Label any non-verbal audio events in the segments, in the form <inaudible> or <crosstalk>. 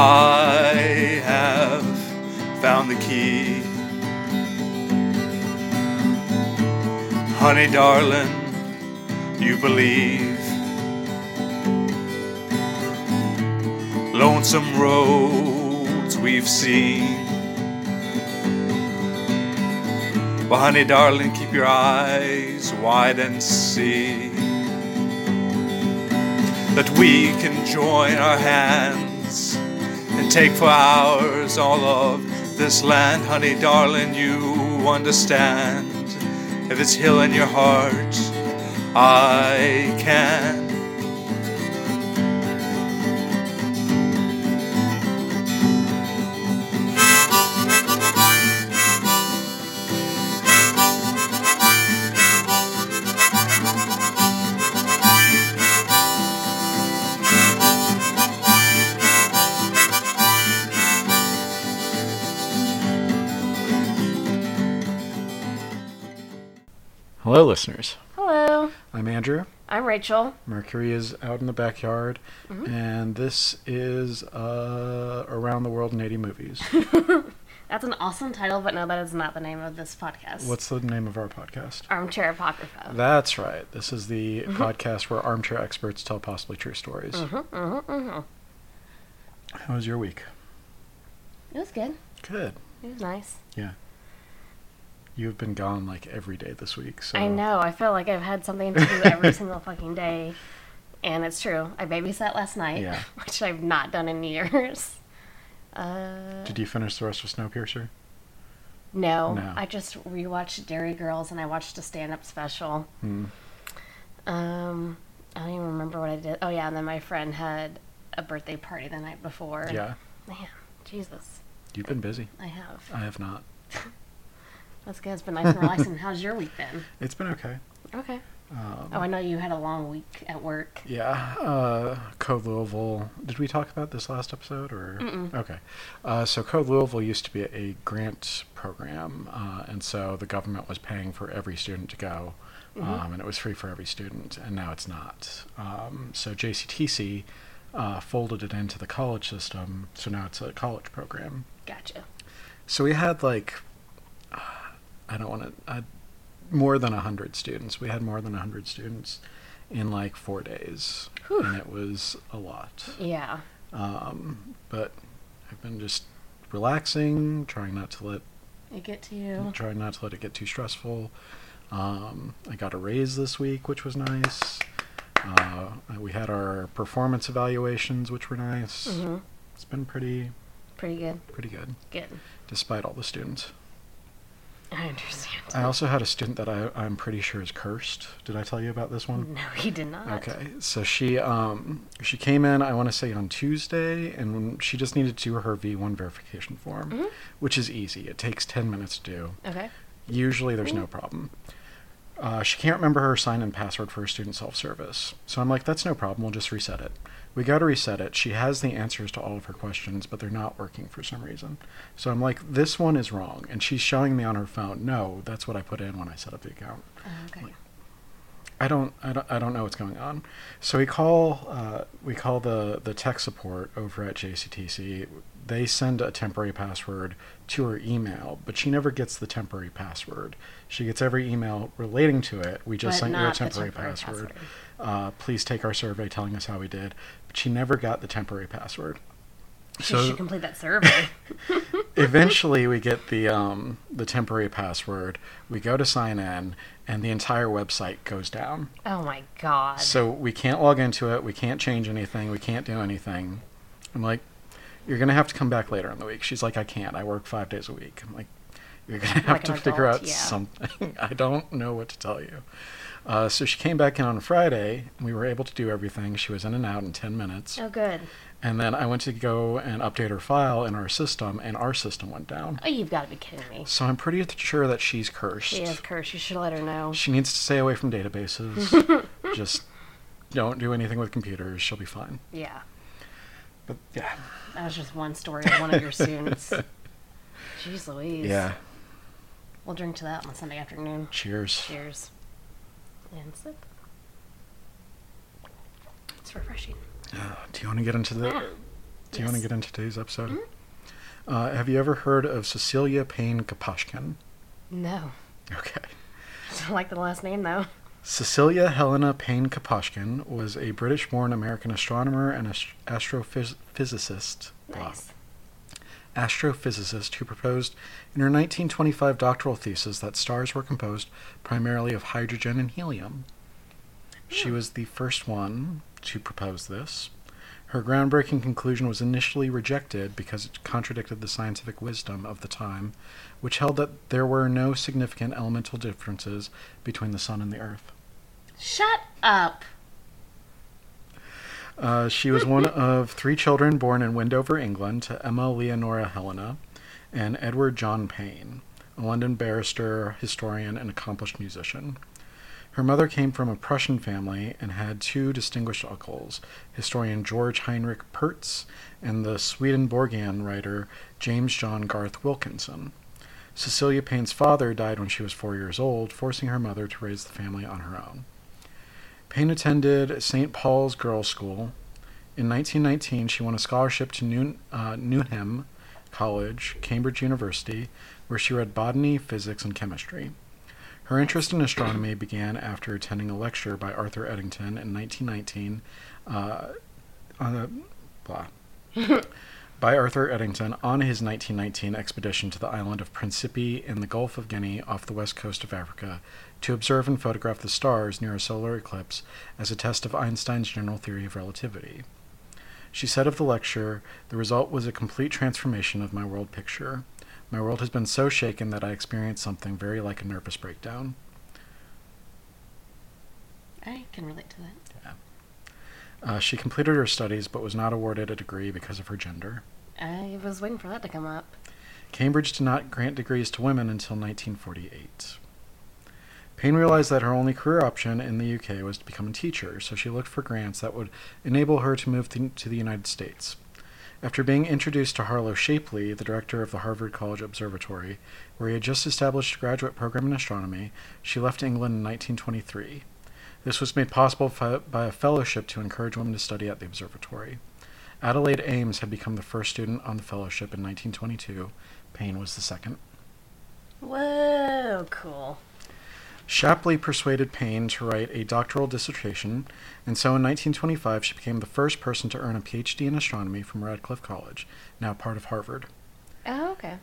I have found the key. Honey, darling, you believe. Lonesome roads we've seen. Well, honey, darling, keep your eyes wide and see that we can join our hands take for ours all of this land. Honey, darling, you understand. If it's hill in your heart, I can. Hello, listeners. Hello, I'm Andrew. I'm Rachel. Mercury is out in the backyard, mm-hmm. and this is uh, Around the World in 80 Movies. <laughs> That's an awesome title, but no, that is not the name of this podcast. What's the name of our podcast? Armchair Apocrypha? That's right. This is the mm-hmm. podcast where armchair experts tell possibly true stories. Mm-hmm, How was your week? It was good. Good. It was nice. Yeah. You've been gone like every day this week, so I know. I feel like I've had something to do every <laughs> single fucking day, and it's true. I babysat last night, Yeah. <laughs> which I've not done in years. <laughs> Uh, Did you finish the rest of Snowpiercer? no, No. I just rewatched Derry Girls, and I watched a stand-up special. Hmm. Um, I don't even remember what I did. Oh yeah, and then my friend had a birthday party the night before. Yeah. Man, Jesus, You've been busy. I have. I have not. That's good. It's been nice and relaxing. How's your week been? <laughs> It's been okay. Okay. Um, Oh, I know you had a long week at work. Yeah, uh, Code Louisville. Did we talk about this last episode or? Mm-mm. Okay, uh, so Code Louisville used to be a grant program, uh, and so the government was paying for every student to go, um, and it was free for every student, and now it's not. Um, so JCTC uh, folded it into the college system, so now it's a college program. Gotcha. So we had like, I don't want to, more than 100 students. We had more than 100 students in like four days. Whew. And it was a lot. Yeah. Um, but I've been just relaxing, trying not to let, It get to you. trying not to let it get too stressful. Um, I got a raise this week, which was nice. Uh, we had our performance evaluations, which were nice. hmm It's been pretty, Pretty good. pretty good, Good. despite all the students. I understand. I also had a student that I, I'm pretty sure is cursed. Did I tell you about this one? No, he did not. Okay, so she um she came in I want to say on Tuesday, and when she just needed to do her V1 verification form, Mhm. which is easy. It takes 10 minutes to do. Okay. Usually there's no problem. Uh, she can't remember her sign-in password for her student self-service, so I'm like, that's no problem. We'll just reset it. We go to reset it. She has the answers to all of her questions, but they're not working for some reason. So I'm like, this one is wrong, and she's showing me on her phone. No, that's what I put in when I set up the account. Oh, okay. I don't, I don't, I don't know what's going on. So we call, uh, we call the the tech support over at JCTC. They send a temporary password to her email, but she never gets the temporary password. She gets every email relating to it. We just But sent you a temporary, temporary password. password. Uh, please take our survey telling us how we did. But she never got the temporary password. She So- should complete that survey. <laughs> <laughs> Eventually, we get the um, the temporary password. We go to sign in, and the entire website goes down. oh my god. So we can't log into it. We can't change anything. We can't do anything. I'm like, you're gonna have to come back later in the week. She's like, I can't. I work five days a week. I'm like, you're gonna have Like to figure adult, out yeah. something. <laughs> I don't know what to tell you. Uh, so she came back in on Friday. We were able to do everything. She was in and out in ten minutes. oh good. And then I went to go and update her file in our system, and our system went down. Oh, you've got to be kidding me. So I'm pretty sure that she's cursed. She is cursed. You should let her know. She needs to stay away from databases. <laughs> Just don't do anything with computers. She'll be fine. Yeah. But yeah, That was just one story of one of your students. <laughs> Jeez Louise. yeah. We'll drink to that on Sunday afternoon. Cheers. Cheers. And sip. It's refreshing. Uh, do you want to get into the? Yeah. Do you want to get into today's episode? Uh, have you ever heard of Cecilia Payne Gaposchkin? No. Okay. <laughs> I like the last name though. Cecilia Helena Payne Gaposchkin was a British born American astronomer and ast- astrophysicist. Nice. astrophysicist who proposed in her 1925 doctoral thesis that stars were composed primarily of hydrogen and helium. She was the first one to propose this. Her groundbreaking conclusion was initially rejected because it contradicted the scientific wisdom of the time, which held that there were no significant elemental differences between the sun and the earth. Shut up. Uh, she was one of three children born in Wendover, England, to Emma Leonora Helena and Edward John Payne, a London barrister, historian, and accomplished musician. Her mother came from a Prussian family and had two distinguished uncles, historian George Heinrich Pertz and the Swedenborgian writer James John Garth Wilkinson. Cecilia Payne's father died when she was four years old, forcing her mother to raise the family on her own. Payne attended St. Paul's Girls' School. In 1919, she won a scholarship to Newn, uh, Newnham College, Cambridge University, where she read botany, physics, and chemistry. Her interest in astronomy began after attending a lecture by Arthur Eddington in 1919 uh, on a, blah, <laughs> by Arthur Eddington on his 1919 expedition to the island of Principe in the Gulf of Guinea off the west coast of Africa to observe and photograph the stars near a solar eclipse as a test of Einstein's general theory of relativity. She said of the lecture, The result was a complete transformation of my world picture. My world has been so shaken that I experienced something very like a nervous breakdown. I can relate to that. Uh, she completed her studies but was not awarded a degree because of her gender. I was waiting for that to come up. Cambridge did not grant degrees to women until 1948. Payne realized that her only career option in the UK was to become a teacher, so she looked for grants that would enable her to move to the United States. After being introduced to Harlow Shapley, the director of the Harvard College Observatory, where he had just established a graduate program in astronomy, she left England in 1923. This was made possible by a fellowship to encourage women to study at the observatory. Adelaide Ames had become the first student on the fellowship in 1922. Payne was the second. Whoa, cool. Shapley persuaded Payne to write a doctoral dissertation, and so in 1925 she became the first person to earn a PhD in astronomy from Radcliffe College, now part of Harvard. Oh, okay.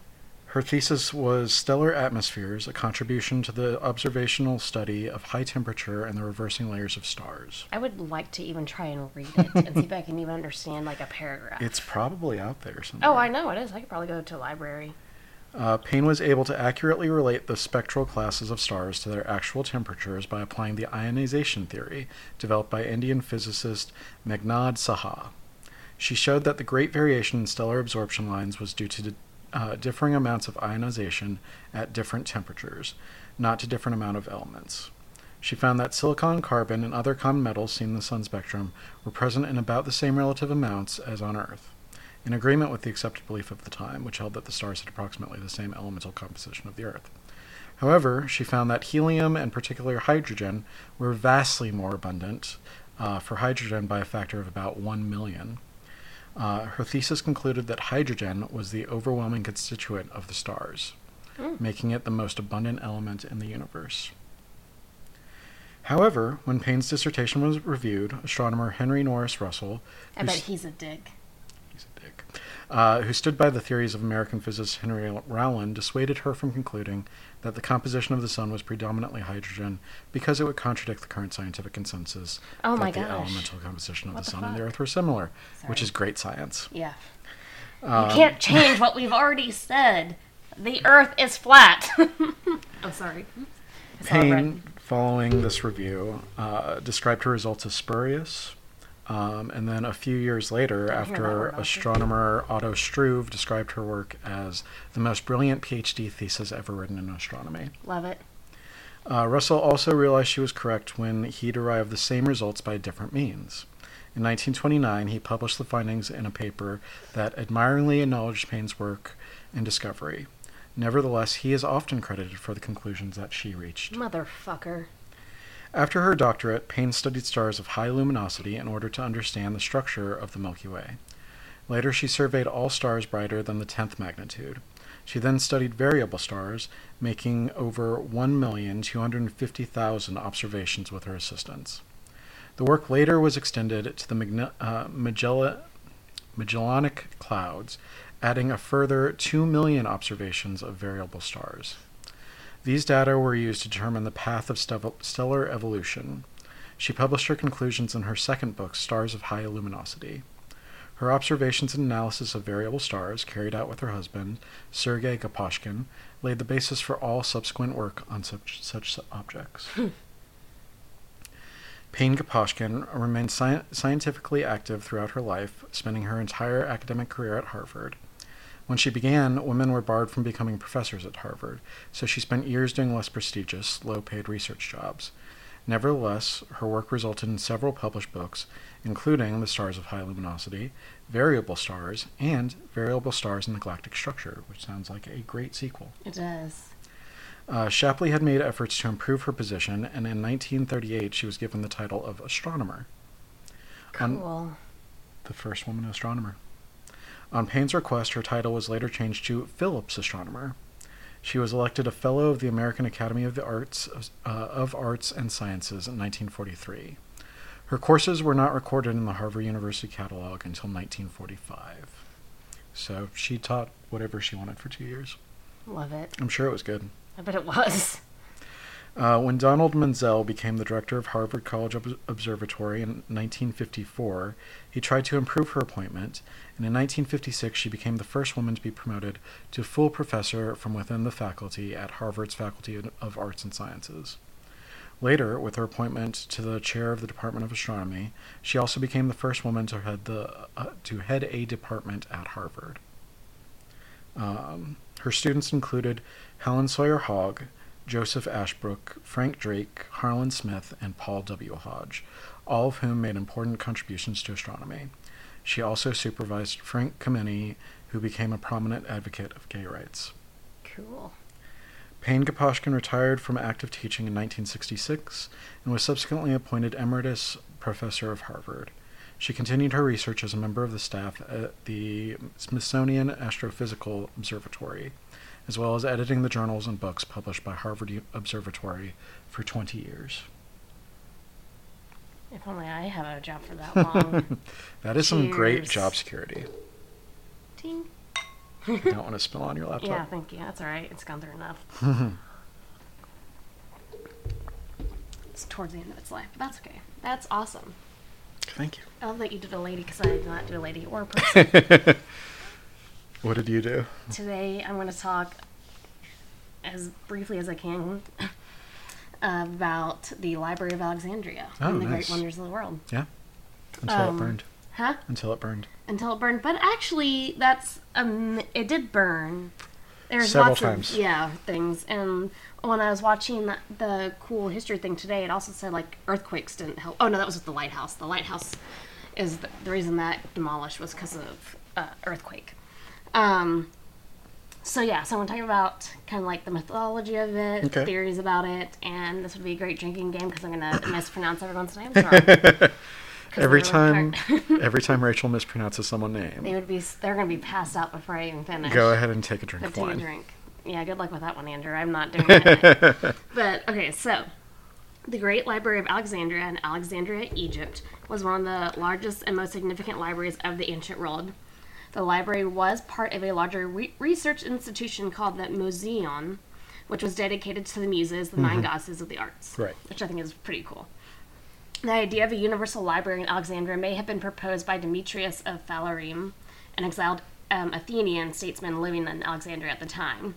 Her thesis was Stellar Atmospheres, a contribution to the observational study of high temperature and the reversing layers of stars. I would like to even try and read it and see if I can even understand like a paragraph. It's probably out there somewhere. oh, I know it is. I could probably go to a library. Uh, Payne was able to accurately relate the spectral classes of stars to their actual temperatures by applying the ionization theory developed by Indian physicist Meghnad Saha. She showed that the great variation in stellar absorption lines was due to uh, differing amounts of ionization at different temperatures, not to different amount of elements. She found that silicon, carbon, and other common metals seen in the sun spectrum were present in about the same relative amounts as on Earth in agreement with the accepted belief of the time, which held that the stars had approximately the same elemental composition of the Earth. However, she found that helium and particularly hydrogen were vastly more abundant uh, for hydrogen by a factor of about 1 million. Uh, her thesis concluded that hydrogen was the overwhelming constituent of the stars, Mm. making it the most abundant element in the universe. However, when Payne's dissertation was reviewed, astronomer Henry Norris Russell, I bet he's a dick. Uh, who stood by the theories of American physicist Henry Rowland, dissuaded her from concluding that the composition of the sun was predominantly hydrogen because it would contradict the current scientific consensus Oh that the gosh. elemental composition of What the sun and the earth were similar, which is great science. Yeah. Um, you can't change what we've already said. The Earth is flat. <laughs> oh, sorry. I saw it red. Payne, following this review, uh, described her results as spurious. Um, and then a few years later, after astronomer Otto Struve described her work as the most brilliant PhD thesis ever written in astronomy. Love it. Uh, Russell also realized she was correct when he derived the same results by different means. In 1929, he published the findings in a paper that admiringly acknowledged Payne's work and discovery. Nevertheless, he is often credited for the conclusions that she reached. Motherfucker. After her doctorate, Payne studied stars of high luminosity in order to understand the structure of the Milky Way. Later, she surveyed all stars brighter than the 10th magnitude. She then studied variable stars, making over 1,250,000 observations with her assistants. The work later was extended to the Magna- uh, Magella- Magellanic Clouds, adding a further 2 million observations of variable stars. These data were used to determine the path of stellar evolution. She published her conclusions in her second book, Stars of High Luminosity. Her observations and analysis of variable stars, carried out with her husband, Sergei Gaposchkin, laid the basis for all subsequent work on such, such objects. Hmm. Payne Gaposchkin remained sci- scientifically active throughout her life, spending her entire academic career at Harvard. When she began, women were barred from becoming professors at Harvard, so she spent years doing less prestigious, low paid research jobs. Nevertheless, her work resulted in several published books, including The Stars of High Luminosity, Variable Stars, and Variable Stars in the Galactic Structure, which sounds like a great sequel. It does. Uh, Shapley had made efforts to improve her position, and in 1938 she was given the title of astronomer, On- Cool. the first woman astronomer. On Payne's request, her title was later changed to Phillips Astronomer. She was elected a Fellow of the American Academy of the Arts uh, of Arts and Sciences in 1943. Her courses were not recorded in the Harvard University catalog until 1945. So she taught whatever she wanted for two years. Love it. I'm sure it was good. I bet it was. Uh, when Donald Menzel became the director of Harvard College Ob- Observatory in 1954, he tried to improve her appointment, and in 1956 she became the first woman to be promoted to full professor from within the faculty at Harvard's Faculty of- Arts and Sciences. Later, with her appointment to the chair of the Department of Astronomy, she also became the first woman to head the uh, to head a department at Harvard. Um, her students included Helen Sawyer Hogg, Joseph Ashbrook, Frank Drake, Harlan Smith, and Paul W. Hodge, all of whom made important contributions to astronomy. She also supervised Frank Kameny, who became a prominent advocate of gay rights. Cool. Payne Gaposchkin retired from active teaching in 1966 and was subsequently appointed emeritus professor of Harvard. She continued her research as a member of the staff at the Smithsonian Astrophysical Observatory, as well as editing the journals and books published by Harvard Observatory for 20 years. If only I have a job for that <laughs> long. That is some great job security. Ting. You don't want to spill on your <laughs> laptop. Yeah, thank you. That's all right. It's gone through enough. <laughs> it's towards the end of its life, but that's okay. That's awesome. Thank you. I love that you did a lady because I did not do a lady or a person. What did you do? Today I'm going to talk as briefly as I can about the Library of Alexandria Oh, and the nice. Great Wonders of the World. Yeah. Until Um, it burned. Huh? Until it burned. Until it burned. But actually, that's um, it did burn. There's Several lots times. of yeah things, and when I was watching the, the cool history thing today, it also said like earthquakes didn't help. Oh no, that was with the lighthouse. The lighthouse is the, the reason that demolished was because of uh, earthquake. Um, so yeah, so I'm talk about kind of like the mythology of it, Okay. theories about it, and this would be a great drinking game because I'm gonna <coughs> mispronounce everyone's name. <laughs> Every time, <laughs> every time Rachel mispronounces someone's name, they would be they're gonna be passed out before I even finish. go ahead and take a drink of take a wine. drink. Yeah, good luck with that one, Andrew. I'm not doing it. <laughs> but okay, so the Great Library of Alexandria in Alexandria, Egypt, was one of the largest and most significant libraries of the ancient world. The library was part of a larger re- research institution called the Museum, which was dedicated to the muses, the nine goddesses of the arts. Right. Which I think is pretty cool. The idea of a universal library in Alexandria may have been proposed by Demetrius of Phalerum, an exiled um, Athenian statesman living in Alexandria at the time.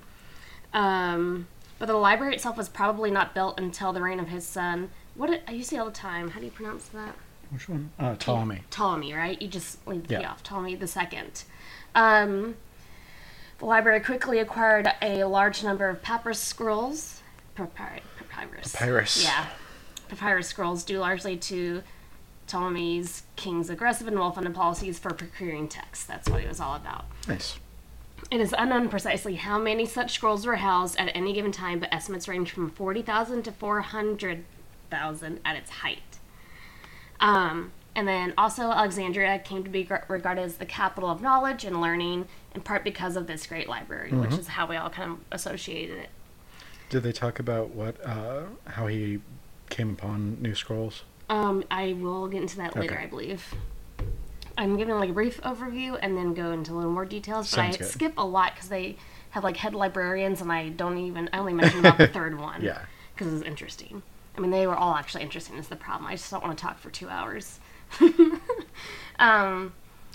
Um, but the library itself was probably not built until the reign of his son. What I used to all the time. How do you pronounce that? Which one? Uh, Ptolemy. Ptolemy, right? You just leave the P Yeah. off. Ptolemy the second. Um, the library quickly acquired a large number of papyrus scrolls. Papyrus. Papyrus. Papyrus. Yeah. Papyrus scrolls due largely to Ptolemy's king's aggressive and well-funded policies for procuring texts. That's what it was all about. Nice. It is unknown precisely how many such scrolls were housed at any given time, but estimates range from 40,000 to 400,000 at its height. Um, And then also, Alexandria came to be regarded as the capital of knowledge and learning, in part because of this great library, which is how we all kind of associated it. Did they talk about what uh, how he came upon new scrolls? Um, I will get into that later, I believe. I'm giving like a brief overview and then go into a little more details, but Sounds I good. skip a lot because they have like head librarians, and I don't even I only mention about the <laughs> third one. Yeah. because it's interesting. I mean, they were all actually interesting. Is the problem? I just don't want to talk for two hours. <laughs> um,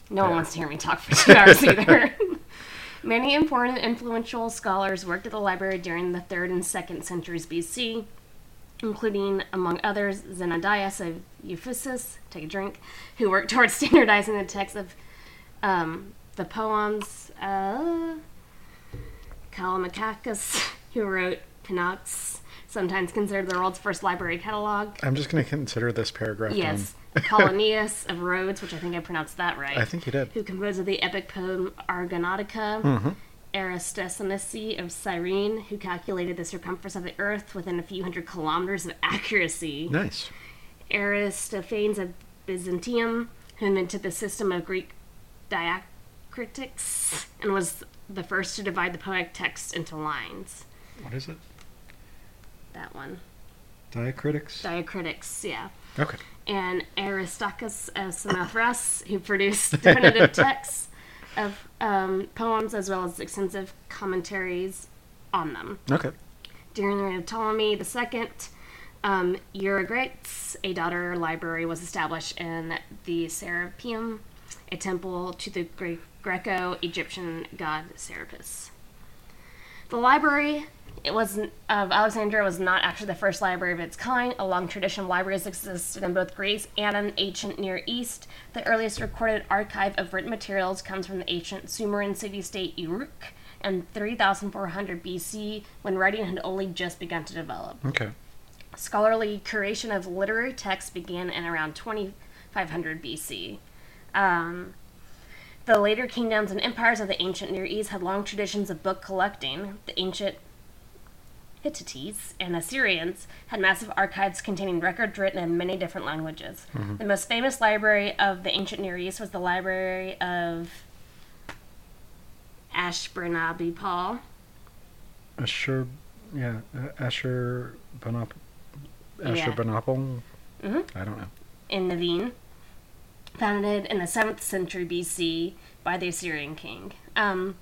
no one wants to hear me talk for two hours <laughs> either. <laughs> Many important influential scholars worked at the library during the third and second centuries BC, including, among others, Zenodius of Ephesus, take a drink, who worked towards standardizing the text of um, the poems. Uh, Callimachus, who wrote Panox, sometimes considered the world's first library catalog. I'm just going to consider this paragraph Yes, <laughs> Polonius of Rhodes, which I think I pronounced that right. I think you did. who composed the epic poem Argonautica, Mm-hmm. Of Cyrene, who calculated the circumference of the earth within a few hundred kilometers of accuracy, Nice. Aristophanes of Byzantium, who invented the system of Greek diacritics and was the first to divide the poetic text into lines. What is it? That one. Diacritics. Diacritics, yeah. okay. and Aristarchus of Samothrace, who produced <laughs> definitive <laughs> texts of um, poems as well as extensive commentaries on them. Okay. During the reign of Ptolemy II, um, Eurygrates, a daughter library, was established in the Serapeum, a temple to the Gre- Greco-Egyptian god Serapis. The library it was of Alexandria was not actually the first library of its kind. A long tradition of libraries existed in both Greece and in the ancient Near East. The earliest recorded archive of written materials comes from the ancient Sumerian city-state Uruk in 3400 BC, when writing had only just begun to develop. Okay. Scholarly curation of literary texts began in around 2500 BC. Um, the later kingdoms and empires of the ancient Near East had long traditions of book collecting. The ancient Hittites and Assyrians had massive archives containing records written in many different languages. The most famous library of the ancient Near East was the Library of Ashburnabipal. Ashur, yeah, Banop, Asher Yeah. Mhm. I don't know. in Naveen, founded in the 7th century BC by the Assyrian king. Um,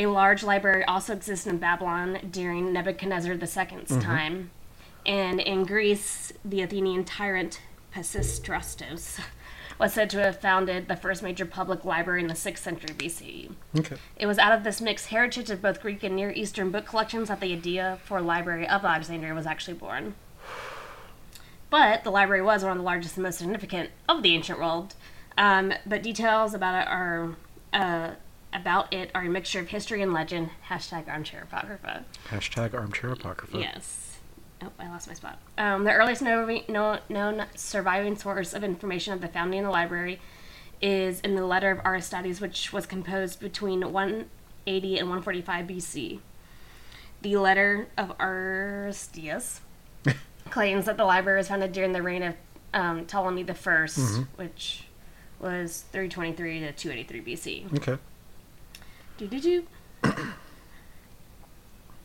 a large library also existed in Babylon during Nebuchadnezzar II's time. And in Greece, the Athenian tyrant Pisistratos <laughs> was said to have founded the first major public library in the 6th century BC. Okay. It was out of this mixed heritage of both Greek and Near Eastern book collections that the idea for a library of Alexandria was actually born. But the library was one of the largest and most significant of the ancient world. Um, but details about it are uh, about it are a mixture of history and legend. Hashtag armchair apocrypha. Hashtag armchair apocrypha. Yes. Oh, I lost my spot. Um, the earliest known, known, surviving source of information of the founding of the library is in the letter of Aristides, which was composed between 180 and 145 BC. The letter of Aristeas <laughs> claims that the library was founded during the reign of um, Ptolemy the 1st which was 323 to 283 BC. Okay. Do do do.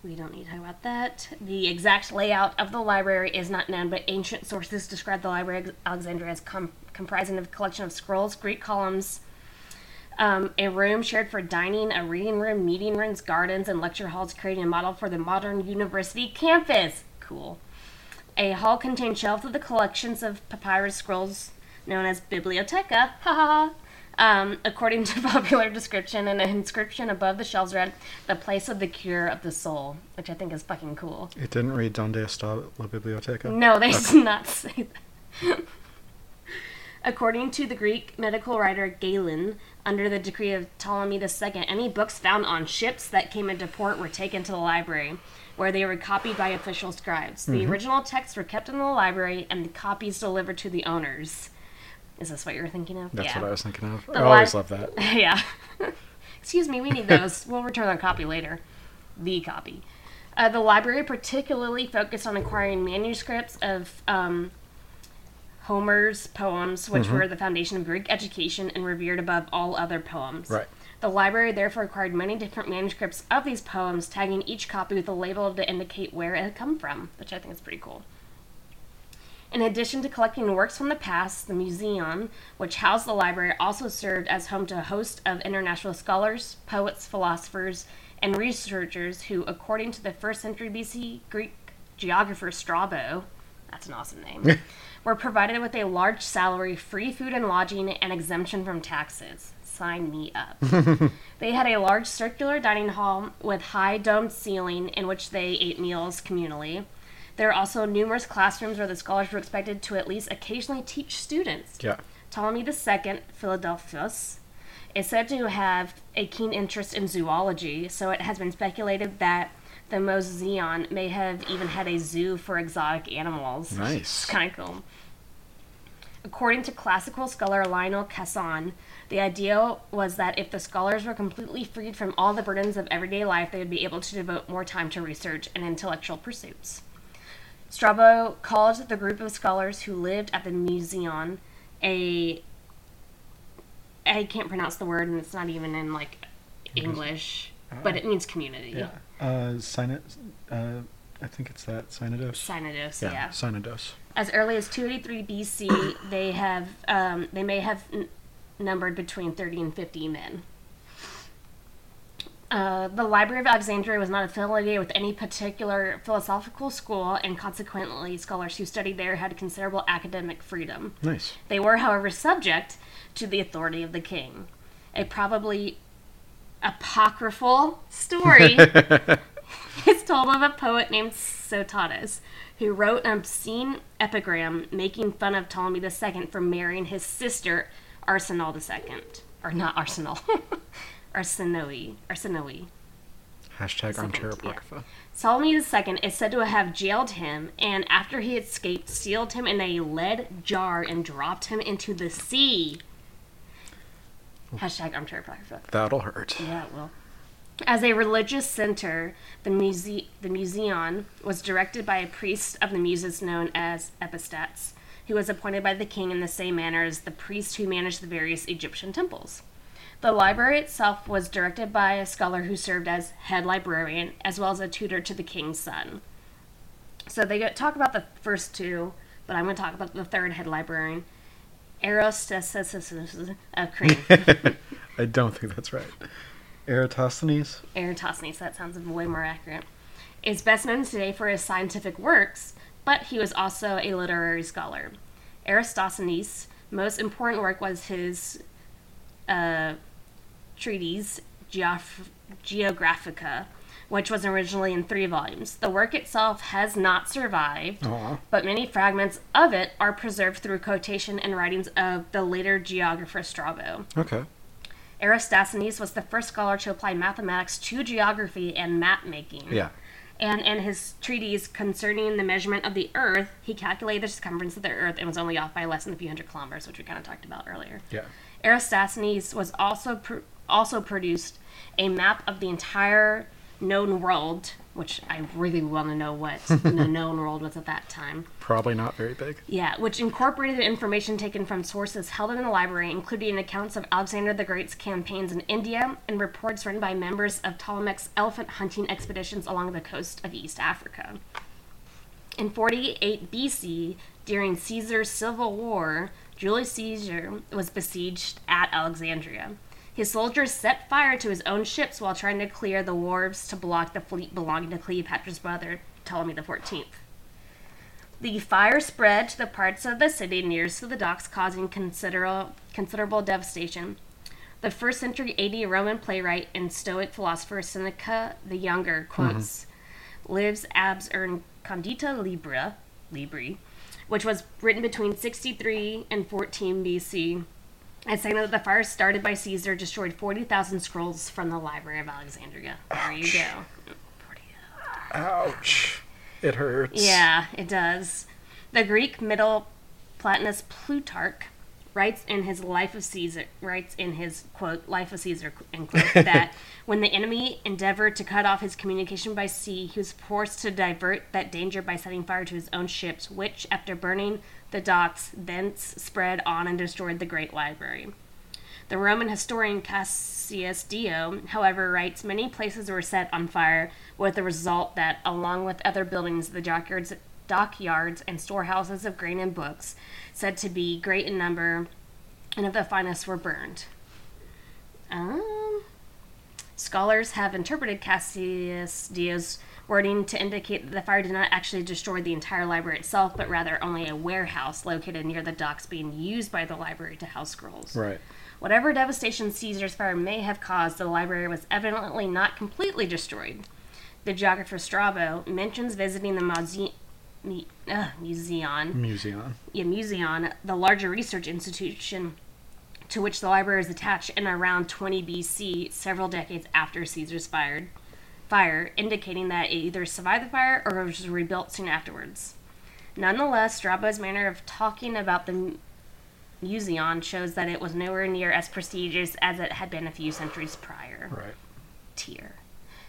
We don't need to talk about that. The exact layout of the library is not known, but ancient sources describe the Library of Alexandria as com- comprising of a collection of scrolls, Greek columns, um, a room shared for dining, a reading room, meeting rooms, gardens, and lecture halls, creating a model for the modern university campus. Cool. A hall contained shelves of the collections of papyrus scrolls known as biblioteca. Ha ha ha. Um, according to <laughs> popular description, and an inscription above the shelves read, "The place of the cure of the soul," which I think is fucking cool. It didn't read Donde está la biblioteca? No, they did not <laughs> say that. According to the Greek medical writer Galen, under the decree of Ptolemy II, any books found on ships that came into port were taken to the library, where they were copied by official scribes. The original texts were kept in the library, and the copies delivered to the owners. Is this what you're thinking of? That's yeah. what I was thinking of. I always li- love that. <laughs> yeah. <laughs> Excuse me, we need those. we'll return our copy later. The copy. Uh, the library particularly focused on acquiring manuscripts of um, Homer's poems, which were the foundation of Greek education and revered above all other poems. Right. The library therefore acquired many different manuscripts of these poems, tagging each copy with a label to indicate where it had come from, which I think is pretty cool. In addition to collecting works from the past, the museum, which housed the library, also served as home to a host of international scholars, poets, philosophers, and researchers who, according to the first century BC Greek geographer Strabo, that's an awesome name, <laughs> were provided with a large salary, free food and lodging, and exemption from taxes. Sign me up. <laughs> they had a large circular dining hall with high domed ceiling in which they ate meals communally. There are also numerous classrooms where the scholars were expected to at least occasionally teach students. Yeah. Ptolemy II, Philadelphus, is said to have a keen interest in zoology, so it has been speculated that the Moseon may have even had a zoo for exotic animals. Nice. Kind of cool. According to classical scholar Lionel Casson, the idea was that if the scholars were completely freed from all the burdens of everyday life, they would be able to devote more time to research and intellectual pursuits. Strabo called the group of scholars who lived at the museum a I can't pronounce the word and it's not even in like English, but it means community. Yeah. Uh, uh, I think it's that Synodos. Synodos, Yeah, yeah. Synodos. As early as 283 BC, they have um, they may have n- numbered between 30 and 50 men. Uh, the Library of Alexandria was not affiliated with any particular philosophical school, and consequently, scholars who studied there had considerable academic freedom. Nice. They were, however, subject to the authority of the king. A probably apocryphal story <laughs> is told of a poet named Sotatus, who wrote an obscene epigram making fun of Ptolemy II for marrying his sister Arsenal II. Or not Arsenal. <laughs> Arsinoe. Arsinoe. Hashtag armchair Second, yeah. apocrypha. Ptolemy II is said to have jailed him, and after he escaped, sealed him in a lead jar and dropped him into the sea. Hashtag armchair apocrypha. That'll hurt. Yeah, it will. As a religious center, the, muse- the museum was directed by a priest of the Muses known as epistats, who was appointed by the king in the same manner as the priest who managed the various Egyptian temples. The library itself was directed by a scholar who served as head librarian, as well as a tutor to the king's son. So they talk about the first two, but I'm going to talk about the third head librarian, Eratosthenes of Crete. <laughs> I don't think that's right. Eratosthenes? Eratosthenes, that sounds way more accurate, is best known today for his scientific works, but he was also a literary scholar. Aristosthenes' most important work was his uh, treatise Geof- Geographica, which was originally in three volumes. The work itself has not survived, oh, Aw. but many fragments of it are preserved through quotation and writings of the later geographer Strabo. Okay. Eratosthenes was the first scholar to apply mathematics to geography and map making. Yeah. And in his treatise concerning the measurement of the Earth, he calculated the circumference of the Earth and was only off by less than a few hundred kilometers, which we kind of talked about earlier. Yeah. Eratosthenes was also pr- also produced a map of the entire known world, which I really want to know what <laughs> the known world was at that time. Probably not very big. Yeah, which incorporated information taken from sources held in the library, including accounts of Alexander the Great's campaigns in India and reports written by members of Ptolemy's elephant hunting expeditions along the coast of East Africa. In 48 BC, during Caesar's civil war, Julius Caesar was besieged at Alexandria. His soldiers set fire to his own ships while trying to clear the wharves to block the fleet belonging to Cleopatra's brother, Ptolemy XIV. The fire spread to the parts of the city nearest to the docks, causing considerable, considerable devastation. The first century AD Roman playwright and Stoic philosopher Seneca the Younger quotes mm-hmm. Lives abs er urn condita libra, libri, which was written between 63 and 14 BC, as saying that the fire started by Caesar destroyed 40,000 scrolls from the Library of Alexandria. There you go. Ouch. It hurts. Yeah, it does. The Greek Middle Platonist Plutarch writes in his Life of Caesar, writes in his quote Life of Caesar end quote <laughs> that when the enemy endeavored to cut off his communication by sea, he was forced to divert that danger by setting fire to his own ships, which, after burning the docks, thence spread on and destroyed the great library. The Roman historian Cassius Dio, however, writes many places were set on fire, with the result that, along with other buildings, the dockyards, dockyards and storehouses of grain and books, said to be great in number, and of the finest, were burned. Um, scholars have interpreted Cassius Dio's wording to indicate that the fire did not actually destroy the entire library itself, but rather only a warehouse located near the docks being used by the library to house scrolls. Right. Whatever devastation Caesar's fire may have caused, the library was evidently not completely destroyed. The geographer Strabo mentions visiting the mu- uh, Museon, Museum. yeah, Museon, the larger research institution to which the library is attached in around 20 BC, several decades after Caesar's fired, fire, indicating that it either survived the fire or was rebuilt soon afterwards. Nonetheless, Strabo's manner of talking about the Museon shows that it was nowhere near as prestigious as it had been a few centuries prior. Right. Tier.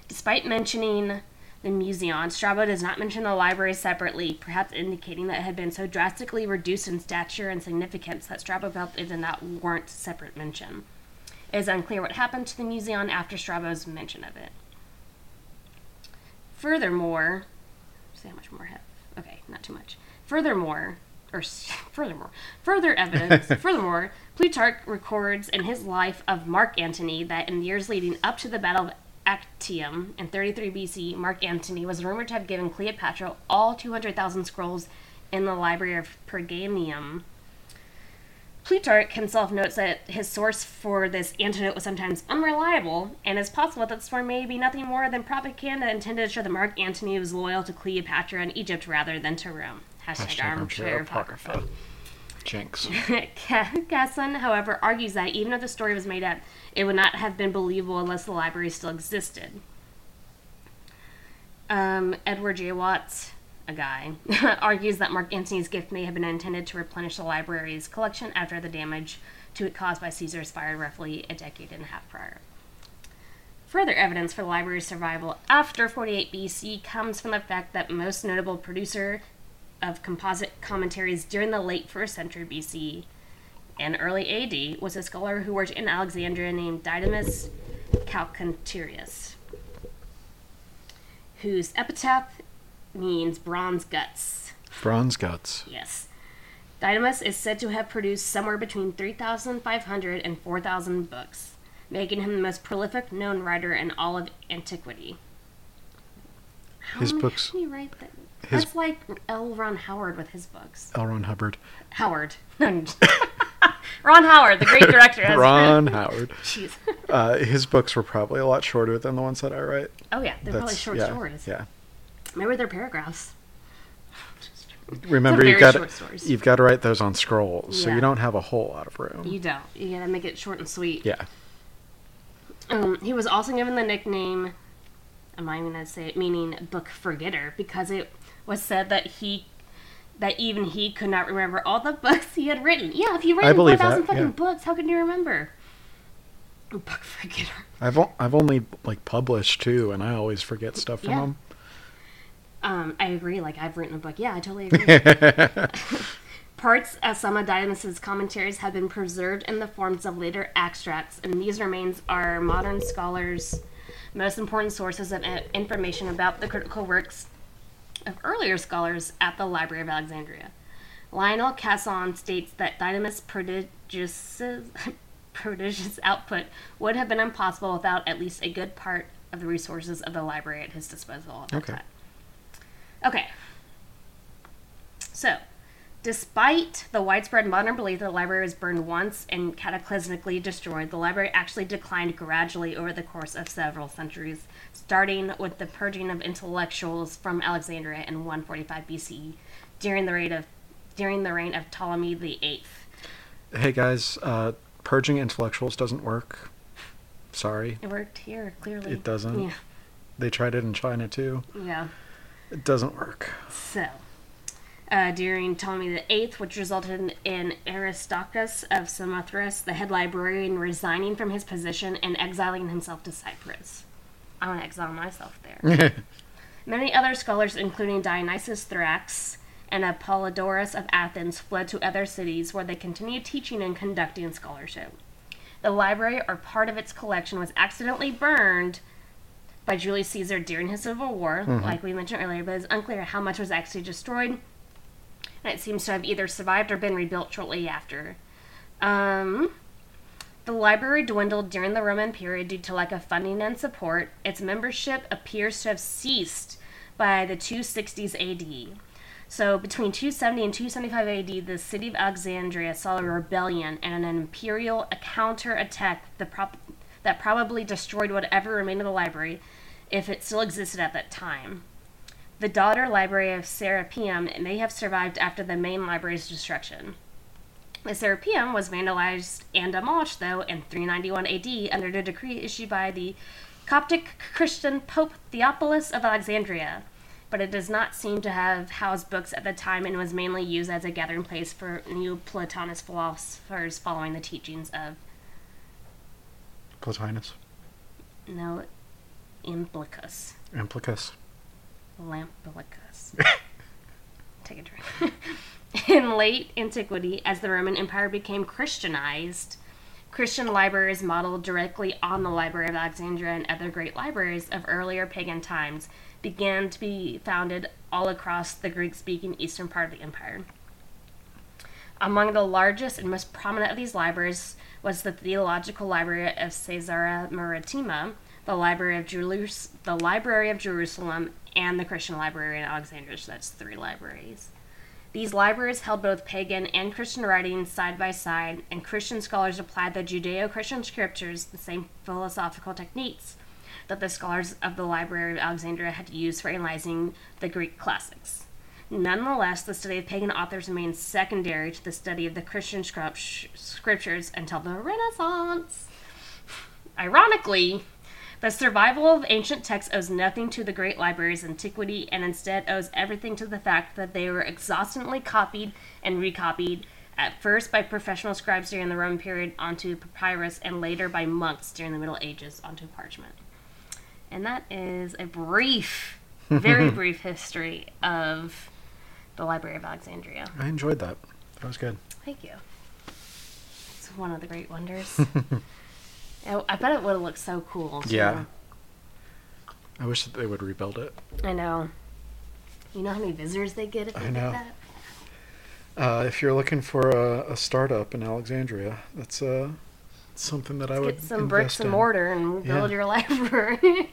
Despite mentioning the Museon, Strabo does not mention the library separately, perhaps indicating that it had been so drastically reduced in stature and significance that Strabo felt it did not warrant separate mention. It is unclear what happened to the Museon after Strabo's mention of it. Furthermore, see how much more I have. Okay, not too much. Furthermore, or <laughs> furthermore, further evidence. <laughs> furthermore, Plutarch records in his life of Mark Antony that in the years leading up to the Battle of Actium in 33 BC, Mark Antony was rumored to have given Cleopatra all 200,000 scrolls in the library of Pergamium. Plutarch himself notes that his source for this antidote was sometimes unreliable, and it's possible that the story may be nothing more than propaganda intended to show that Mark Antony was loyal to Cleopatra and Egypt rather than to Rome. Hashtag, Hashtag armchair apocrypha. Jinx. <laughs> Casson, however, argues that even if the story was made up, it would not have been believable unless the library still existed. Um, Edward J. Watts, a guy, <laughs> argues that Mark Antony's gift may have been intended to replenish the library's collection after the damage to it caused by Caesar's fire roughly a decade and a half prior. Further evidence for the library's survival after 48 BC comes from the fact that most notable producer of composite commentaries during the late 1st century BC and early AD was a scholar who worked in Alexandria named Didymus Chalcenterus, whose epitaph means bronze guts. Bronze guts. Yes. Didymus is said to have produced somewhere between 3,500 and 4,000 books, making him the most prolific known writer in all of antiquity. How His many- books- How you write that? His- That's like L. Ron Howard with his books. L. Ron Hubbard. Howard. <laughs> Ron Howard, the great director. has- Ron <laughs> Howard. Jeez. Uh, his books were probably a lot shorter than the ones that I write. Oh yeah, they're probably That's- short yeah, stories. Yeah. Maybe they're paragraphs. Remember, you've very got short stories. you've got to write those on scrolls, so Yeah. you don't have a whole lot of room. You don't. You gotta make it short and sweet. yeah. Um, he was also given the nickname, I'm not even gonna say it, meaning book forgetter, because it was said that he, that even he could not remember all the books he had written. Yeah, if you written 4,000 fucking yeah. books, how can you remember? Book forgetter. I've o- I've only like published two, and I always forget stuff from Yeah. them. Um, I agree. Like I've written a book. Yeah, I totally agree. <laughs> <laughs> Parts of some of Didymus's commentaries have been preserved in the forms of later extracts, and these remains are modern scholars' most important sources of information about the critical works of earlier scholars at the Library of Alexandria. Lionel Casson states that Didymus' prodigious, <laughs> prodigious output would have been impossible without at least a good part of the resources of the library at his disposal at that Okay. time. Okay. So, despite the widespread modern belief that the library was burned once and cataclysmically destroyed, the library actually declined gradually over the course of several centuries, starting with the purging of intellectuals from Alexandria in 145 BCE during the reign of during the reign of Ptolemy Eighth. Hey guys, uh, purging intellectuals doesn't work. Sorry, It worked here clearly. It doesn't? Yeah. they tried it in China too. Yeah. It doesn't work. So, uh, during Ptolemy VIII, which resulted in Aristarchus of Samothrace, the head librarian, resigning from his position and exiling himself to Cyprus. I want to exile myself there. <laughs> Many other scholars, including Dionysius Thrax and Apollodorus of Athens, fled to other cities where they continued teaching and conducting scholarship. The library or part of its collection was accidentally burned by Julius Caesar during his civil war, like we mentioned earlier, but it's unclear how much was actually destroyed. It seems to have either survived or been rebuilt shortly after. Um, the library dwindled during the Roman period due to lack of funding and support. Its membership appears to have ceased by the 260s AD. So between 270 and 275 AD, the city of Alexandria saw a rebellion and an imperial counterattack that, prop- that probably destroyed whatever remained of the library, if it still existed at that time. The daughter library of Serapeum may have survived after the main library's destruction. The Serapeum was vandalized and demolished, though, in 391 AD under a decree issued by the Coptic Christian Pope Theophilus of Alexandria. But it does not seem to have housed books at the time and was mainly used as a gathering place for Neoplatonist philosophers following the teachings of Plotinus. no Implicus. Implicus. Lampilicus. <laughs> Take a drink. <laughs> In late antiquity, as the Roman Empire became Christianized, Christian libraries modeled directly on the Library of Alexandria and other great libraries of earlier pagan times began to be founded all across the Greek speaking eastern part of the empire. Among the largest and most prominent of these libraries was the Theological Library of Caesarea Maritima, the Library of Jerus- the Library of Jerusalem, and the Christian Library in Alexandria. So that's three libraries. These libraries held both pagan and Christian writings side by side, and Christian scholars applied the Judeo Christian scriptures, the same philosophical techniques that the scholars of the Library of Alexandria had used for analyzing the Greek classics. Nonetheless, the study of pagan authors remained secondary to the study of the Christian scriptures until the Renaissance. Ironically, the survival of ancient texts owes nothing to the great library's antiquity and instead owes everything to the fact that they were exhaustively copied and recopied, at first by professional scribes during the Roman period onto papyrus and later by monks during the Middle Ages onto parchment. And that is a brief, <laughs> very brief history of the Library of Alexandria. I enjoyed that. That was good. Thank you. It's one of the great wonders. <laughs> I I bet it would have looked so cool. too. Yeah. I wish that they would rebuild it. I know. You know how many visitors they get if they I did know. that? Uh, if you're looking for a, a startup in Alexandria, that's uh, something that I would Get some bricks invest and mortar and build Yeah. your <laughs> library.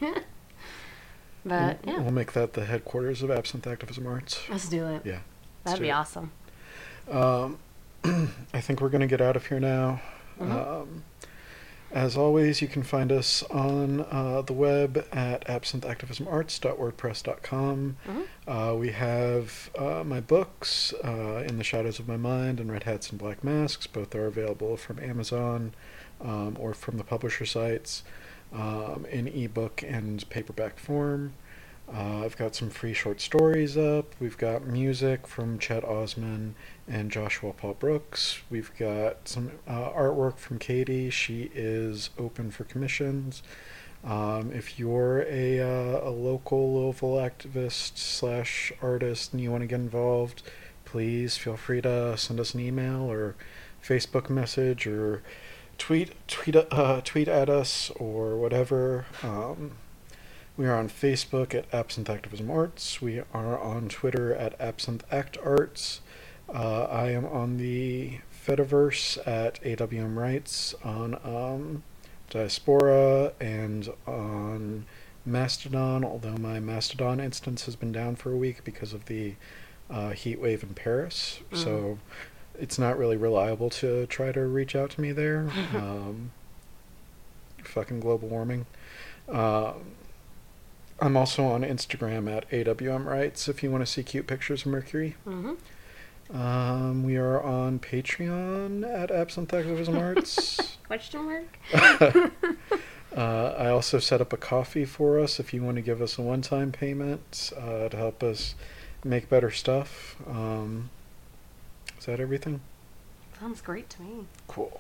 but We'll- yeah, We'll make that the headquarters of Absinthe Activism Arts. let's do it. Yeah. That'd be it. awesome. Um, <clears throat> I think we're going to get out of here now. Mhm. Um, as always, you can find us on uh, the web at absintheactivismarts.wordpress.com. Mhm. Uh, we have uh, my books, uh, In the Shadows of My Mind and Red Hats and Black Masks. Both are available from Amazon um, or from the publisher sites um, in ebook and paperback form. Uh, I've got some free short stories up. We've got music from Chet Osman and Joshua Paul Brooks. We've got some uh, artwork from Katie. She is open for commissions. Um, if you're a, uh, a local Louisville activist slash artist and you want to get involved, please feel free to send us an email or Facebook message or tweet tweet uh, tweet at us or whatever. Um, we are on Facebook at Absinthe Activism Arts. We are on Twitter at Absinthe Act Arts. Uh, I am on the Fediverse at AWM Rights on um, Diaspora and on Mastodon, although my Mastodon instance has been down for a week because of the uh, heat wave in Paris. So it's not really reliable to try to reach out to me there. <laughs> um, fucking global warming. Um, I'm also on Instagram at AWM Rights if you want to see cute pictures of Mercury. hmm Um, we are on Patreon at Absinthe Activism Arts. <laughs> Question mark? <laughs> <laughs> uh, I also set up a Ko-fi for us if you want to give us a one time payment uh, to help us make better stuff. Um, is that everything? Sounds great to me. Cool.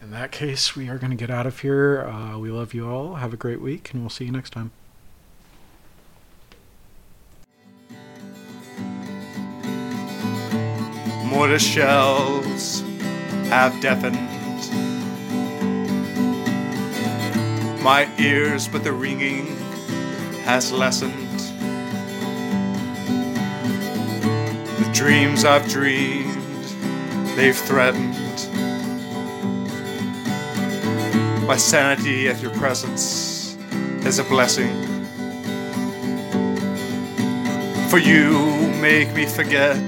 In that case, we are going to get out of here. Uh, we love you all. Have a great week, and we'll see you next time. Mortar shells have deafened my ears, but the ringing has lessened. The dreams I've dreamed, they've threatened. My sanity at your presence is a blessing. For you make me forget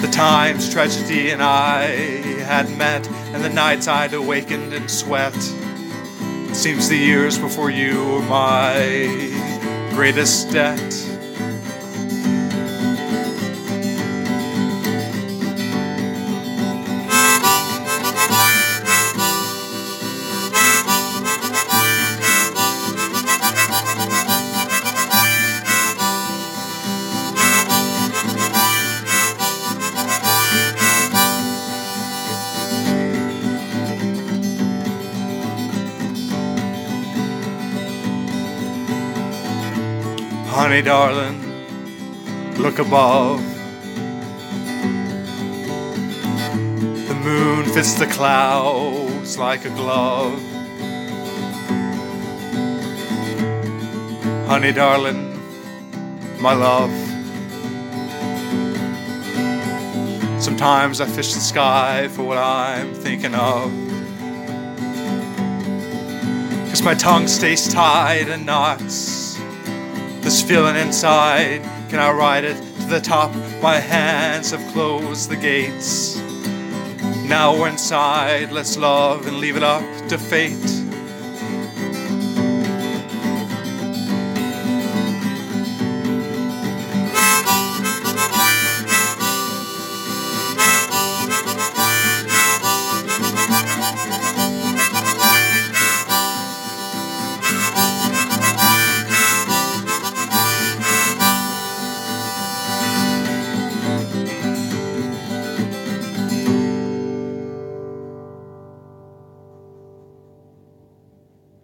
the times tragedy and I had met, and the nights I'd awakened in sweat. It seems the years before you were my greatest debt. Honey, darling, look above. The moon fits the clouds like a glove. Honey, darling, my love. Sometimes I fish the sky for what I'm thinking of. Cause my tongue stays tied in knots. This feeling inside, can I ride it to the top? My hands have closed the gates. Now we're inside, let's love and leave it up to fate.